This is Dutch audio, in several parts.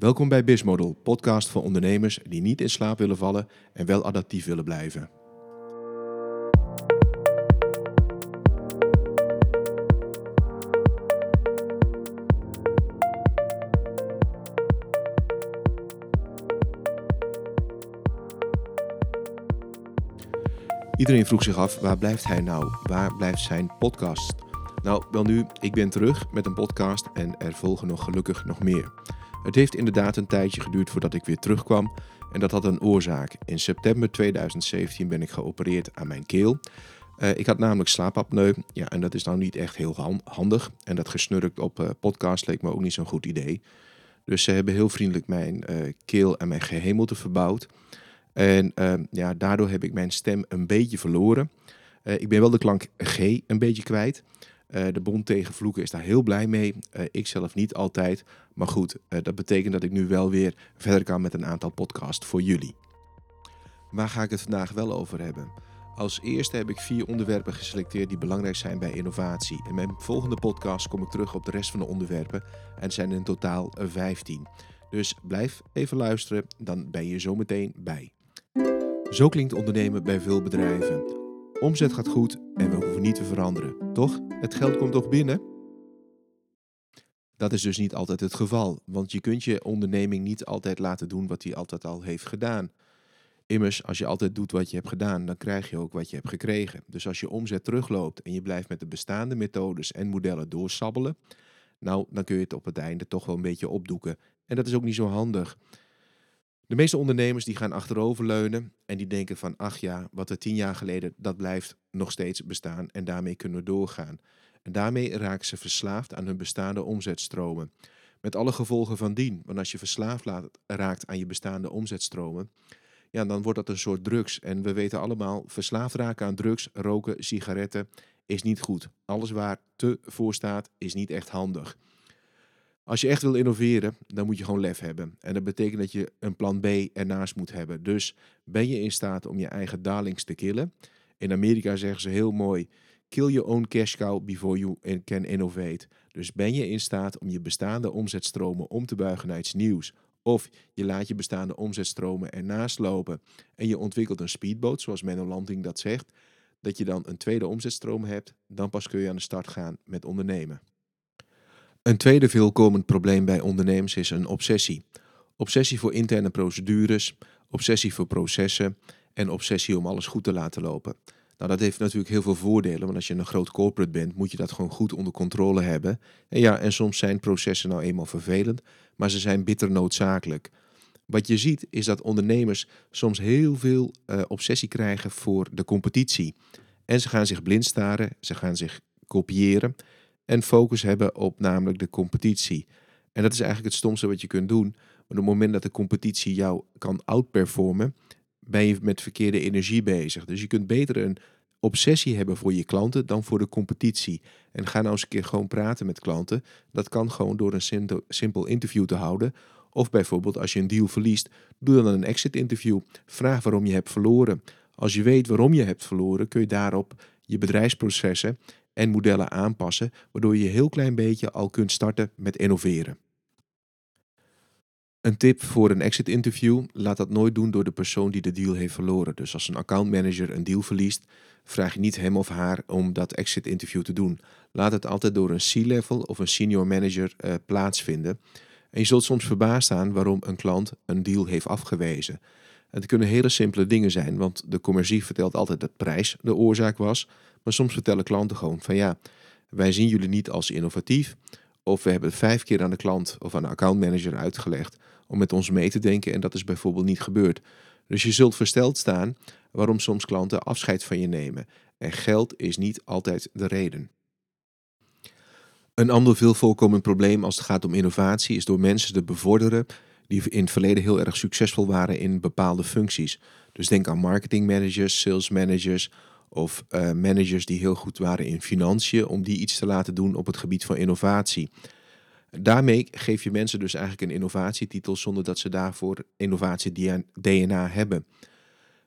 Welkom bij Bizmodel, podcast voor ondernemers die niet in slaap willen vallen en wel adaptief willen blijven. Iedereen vroeg zich af, waar blijft hij nou? Waar blijft zijn podcast? Nou, wel nu, ik ben terug met een podcast en er volgen nog gelukkig nog meer. Het heeft inderdaad een tijdje geduurd voordat ik weer terugkwam en dat had een oorzaak. In september 2017 ben ik geopereerd aan mijn keel. Uh, ik had namelijk slaapapneu, ja, en dat is nou niet echt heel handig. En dat gesnurkt op uh, podcast leek me ook niet zo'n goed idee. Dus ze hebben heel vriendelijk mijn uh, keel en mijn gehemelte verbouwd. En ja, daardoor heb ik mijn stem een beetje verloren. ik ben wel de klank G een beetje kwijt. Uh, de bond tegen vloeken is daar heel blij mee. Uh, ik zelf niet altijd. Maar goed, uh, dat betekent dat ik nu wel weer verder kan met een aantal podcasts voor jullie. Waar ga ik het vandaag wel over hebben? Als eerste heb ik vier onderwerpen geselecteerd die belangrijk zijn bij innovatie. In mijn volgende podcast kom ik terug op de rest van de onderwerpen en zijn in totaal 15. Dus blijf even luisteren, dan ben je zometeen bij. Zo klinkt ondernemen bij veel bedrijven. Omzet gaat goed en we hoeven niet te veranderen. Toch? Het geld komt toch binnen? Dat is dus niet altijd het geval, want je kunt je onderneming niet altijd laten doen wat hij altijd al heeft gedaan. Immers, als je altijd doet wat je hebt gedaan, dan krijg je ook wat je hebt gekregen. Dus als je omzet terugloopt en je blijft met de bestaande methodes en modellen doorsabbelen, nou, dan kun je het op het einde toch wel een beetje opdoeken. En dat is ook niet zo handig. De meeste ondernemers die gaan achteroverleunen en die denken van, ach ja, wat er tien jaar geleden, dat blijft nog steeds bestaan en daarmee kunnen we doorgaan. En daarmee raken ze verslaafd aan hun bestaande omzetstromen. Met alle gevolgen van dien. Want als je verslaafd raakt aan je bestaande omzetstromen, ja, dan wordt dat een soort drugs. En we weten allemaal, verslaafd raken aan drugs, roken, sigaretten is niet goed. Alles waar te voor staat is niet echt handig. Als je echt wil innoveren, dan moet je gewoon lef hebben. En dat betekent dat je een plan B ernaast moet hebben. Dus ben je in staat om je eigen darlings te killen? In Amerika zeggen ze heel mooi: kill your own cash cow before you can innovate. Dus ben je in staat om je bestaande omzetstromen om te buigen naar iets nieuws? Of je laat je bestaande omzetstromen ernaast lopen en je ontwikkelt een speedboot, zoals Menno Landing dat zegt, dat je dan een tweede omzetstroom hebt, dan pas kun je aan de start gaan met ondernemen. Een tweede veelkomend probleem bij ondernemers is een obsessie. Obsessie voor interne procedures, obsessie voor processen en obsessie om alles goed te laten lopen. Nou, dat heeft natuurlijk heel veel voordelen, want als je een groot corporate bent, moet je dat gewoon goed onder controle hebben. En ja, en soms zijn processen nou eenmaal vervelend, maar ze zijn bitter noodzakelijk. Wat je ziet is dat ondernemers soms heel veel uh, obsessie krijgen voor de competitie. En ze gaan zich blind staren, ze gaan zich kopiëren en focus hebben op namelijk de competitie. En dat is eigenlijk het stomste wat je kunt doen. Maar op het moment dat de competitie jou kan outperformen, ben je met verkeerde energie bezig. Dus je kunt beter een obsessie hebben voor je klanten dan voor de competitie. En ga nou eens een keer gewoon praten met klanten. Dat kan gewoon door een simpel interview te houden. Of bijvoorbeeld als je een deal verliest, doe dan een exit interview. Vraag waarom je hebt verloren. Als je weet waarom je hebt verloren, kun je daarop je bedrijfsprocessen en modellen aanpassen, waardoor je heel klein beetje al kunt starten met innoveren. Een tip voor een exit interview: laat dat nooit doen door de persoon die de deal heeft verloren. Dus als een accountmanager een deal verliest, vraag je niet hem of haar om dat exit interview te doen. Laat het altijd door een C-level of een senior manager uh, plaatsvinden. En je zult soms verbaasd staan waarom een klant een deal heeft afgewezen. Het kunnen hele simpele dingen zijn, want de commercie vertelt altijd dat prijs de oorzaak was. Maar soms vertellen klanten gewoon van ja, wij zien jullie niet als innovatief. Of we hebben vijf keer aan de klant of aan de accountmanager uitgelegd om met ons mee te denken en dat is bijvoorbeeld niet gebeurd. Dus je zult versteld staan waarom soms klanten afscheid van je nemen. En geld is niet altijd de reden. Een ander veel voorkomend probleem als het gaat om innovatie is door mensen te bevorderen die in het verleden heel erg succesvol waren in bepaalde functies. Dus denk aan marketingmanagers, sales managers of uh, managers die heel goed waren in financiën, om die iets te laten doen op het gebied van innovatie. Daarmee geef je mensen dus eigenlijk een innovatietitel zonder dat ze daarvoor innovatie-DNA hebben.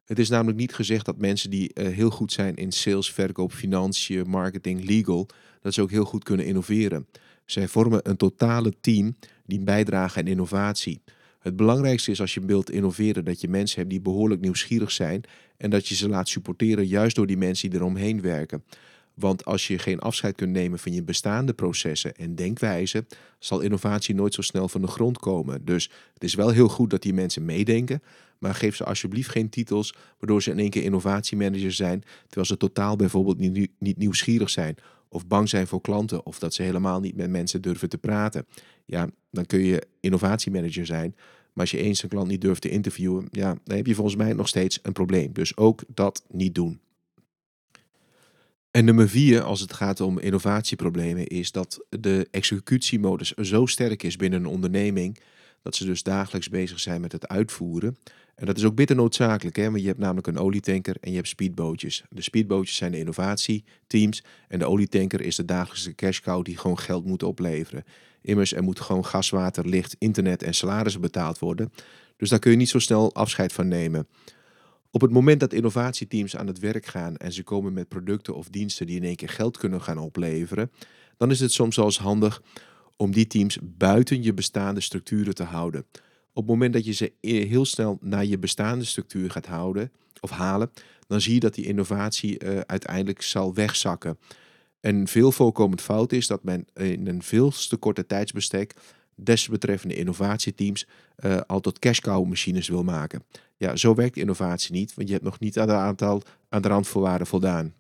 Het is namelijk niet gezegd dat mensen die uh, heel goed zijn in sales, verkoop, financiën, marketing, legal, dat ze ook heel goed kunnen innoveren. Zij vormen een totale team die bijdragen aan innovatie. Het belangrijkste is als je wilt innoveren dat je mensen hebt die behoorlijk nieuwsgierig zijn en dat je ze laat supporteren juist door die mensen die eromheen werken. Want als je geen afscheid kunt nemen van je bestaande processen en denkwijzen, zal innovatie nooit zo snel van de grond komen. Dus het is wel heel goed dat die mensen meedenken, maar geef ze alsjeblieft geen titels waardoor ze in één keer innovatiemanager zijn, terwijl ze totaal bijvoorbeeld niet, nieuwsgierig zijn of bang zijn voor klanten of dat ze helemaal niet met mensen durven te praten. Ja, dan kun je innovatiemanager zijn. Maar als je eens een klant niet durft te interviewen, ja, dan heb je volgens mij nog steeds een probleem. Dus ook dat niet doen. En nummer vier, als het gaat om innovatieproblemen, is dat de executiemodus zo sterk is binnen een onderneming dat ze dus dagelijks bezig zijn met het uitvoeren. En dat is ook bitter noodzakelijk, hè? want je hebt namelijk een olietanker en je hebt speedbootjes. De speedbootjes zijn de innovatieteams en de olietanker is de dagelijkse cash cow die gewoon geld moet opleveren. Immers, er moet gewoon gas, water, licht, internet en salarissen betaald worden. Dus daar kun je niet zo snel afscheid van nemen. Op het moment dat innovatieteams aan het werk gaan en ze komen met producten of diensten die in één keer geld kunnen gaan opleveren, dan is het soms wel eens handig om die teams buiten je bestaande structuren te houden. Op het moment dat je ze heel snel naar je bestaande structuur gaat houden of halen, dan zie je dat die innovatie uh, uiteindelijk zal wegzakken. Een veel voorkomend fout is dat men in een veel te korte tijdsbestek desbetreffende innovatieteams uh, al tot cash cow machines wil maken. Ja, zo werkt innovatie niet, want je hebt nog niet aan, de aantal, aan de randvoorwaarden voldaan.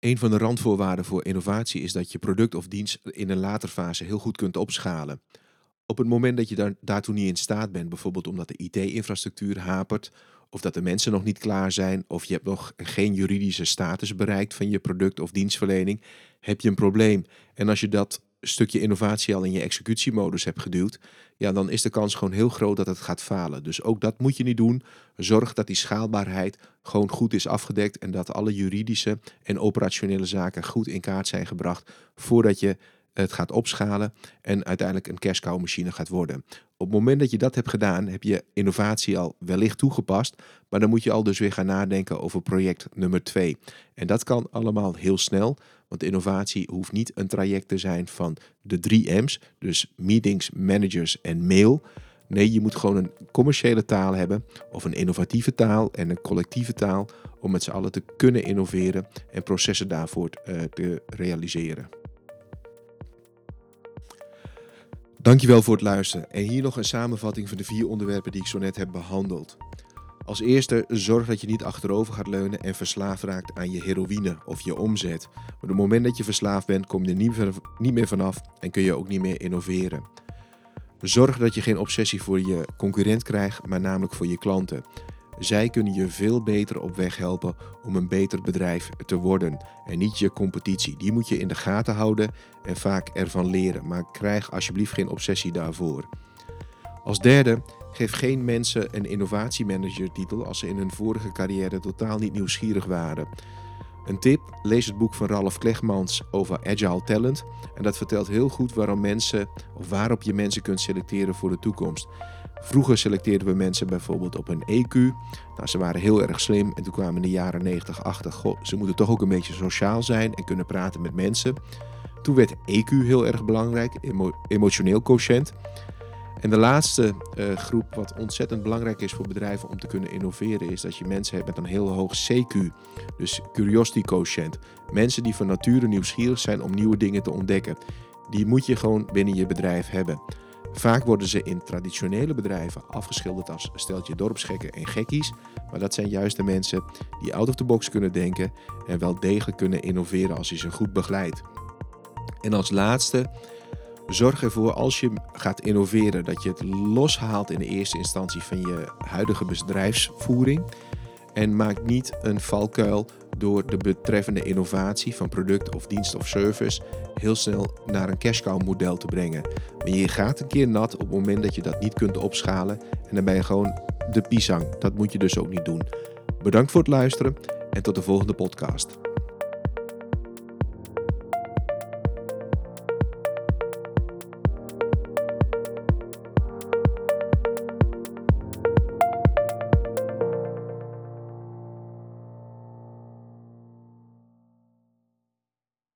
Een van de randvoorwaarden voor innovatie is dat je product of dienst in een later fase heel goed kunt opschalen. Op het moment dat je daar, daartoe niet in staat bent, bijvoorbeeld omdat de IT-infrastructuur hapert, of dat de mensen nog niet klaar zijn, of je hebt nog geen juridische status bereikt van je product of dienstverlening, heb je een probleem. En als je dat stukje innovatie al in je executiemodus hebt geduwd, ja, dan is de kans gewoon heel groot dat het gaat falen. Dus ook dat moet je niet doen. Zorg dat die schaalbaarheid gewoon goed is afgedekt en dat alle juridische en operationele zaken goed in kaart zijn gebracht voordat je het gaat opschalen en uiteindelijk een cash machine gaat worden. Op het moment dat je dat hebt gedaan, heb je innovatie al wellicht toegepast, maar dan moet je al dus weer gaan nadenken over project nummer 2. En dat kan allemaal heel snel, want innovatie hoeft niet een traject te zijn van de drie M's, dus meetings, managers en mail. Nee, je moet gewoon een commerciële taal hebben, of een innovatieve taal en een collectieve taal, om met z'n allen te kunnen innoveren en processen daarvoor uh, te realiseren. Dankjewel voor het luisteren. En hier nog een samenvatting van de vier onderwerpen die ik zo net heb behandeld. Als eerste, zorg dat je niet achterover gaat leunen en verslaafd raakt aan je heroïne of je omzet. Op het moment dat je verslaafd bent, kom je er niet meer vanaf en kun je ook niet meer innoveren. Zorg dat je geen obsessie voor je concurrent krijgt, maar namelijk voor je klanten. Zij kunnen je veel beter op weg helpen om een beter bedrijf te worden en niet je competitie. Die moet je in de gaten houden en vaak ervan leren, maar krijg alsjeblieft geen obsessie daarvoor. Als derde, geef geen mensen een innovatiemanager titel als ze in hun vorige carrière totaal niet nieuwsgierig waren. Een tip, lees het boek van Ralf Klegmans over Agile Talent. En dat vertelt heel goed waarom mensen, of waarop je mensen kunt selecteren voor de toekomst. Vroeger selecteerden we mensen bijvoorbeeld op een EQ. Nou, ze waren heel erg slim en toen kwamen in de jaren 90 achter, goh, ze moeten toch ook een beetje sociaal zijn en kunnen praten met mensen. Toen werd EQ heel erg belangrijk, emotioneel quotient. En de laatste uh, groep, wat ontzettend belangrijk is voor bedrijven om te kunnen innoveren, is dat je mensen hebt met een heel hoog CQ, dus curiosity quotient. Mensen die van nature nieuwsgierig zijn om nieuwe dingen te ontdekken. Die moet je gewoon binnen je bedrijf hebben. Vaak worden ze in traditionele bedrijven afgeschilderd als steltje dorpsgekken en gekkies. Maar dat zijn juist de mensen die out of the box kunnen denken en wel degelijk kunnen innoveren als je ze goed begeleidt. En als laatste, zorg ervoor als je gaat innoveren dat je het loshaalt in de eerste instantie van je huidige bedrijfsvoering. En maak niet een valkuil door de betreffende innovatie van product of dienst of service heel snel naar een cash cow model te brengen. Maar je gaat een keer nat op het moment dat je dat niet kunt opschalen en dan ben je gewoon de pisang. Dat moet je dus ook niet doen. Bedankt voor het luisteren en tot de volgende podcast.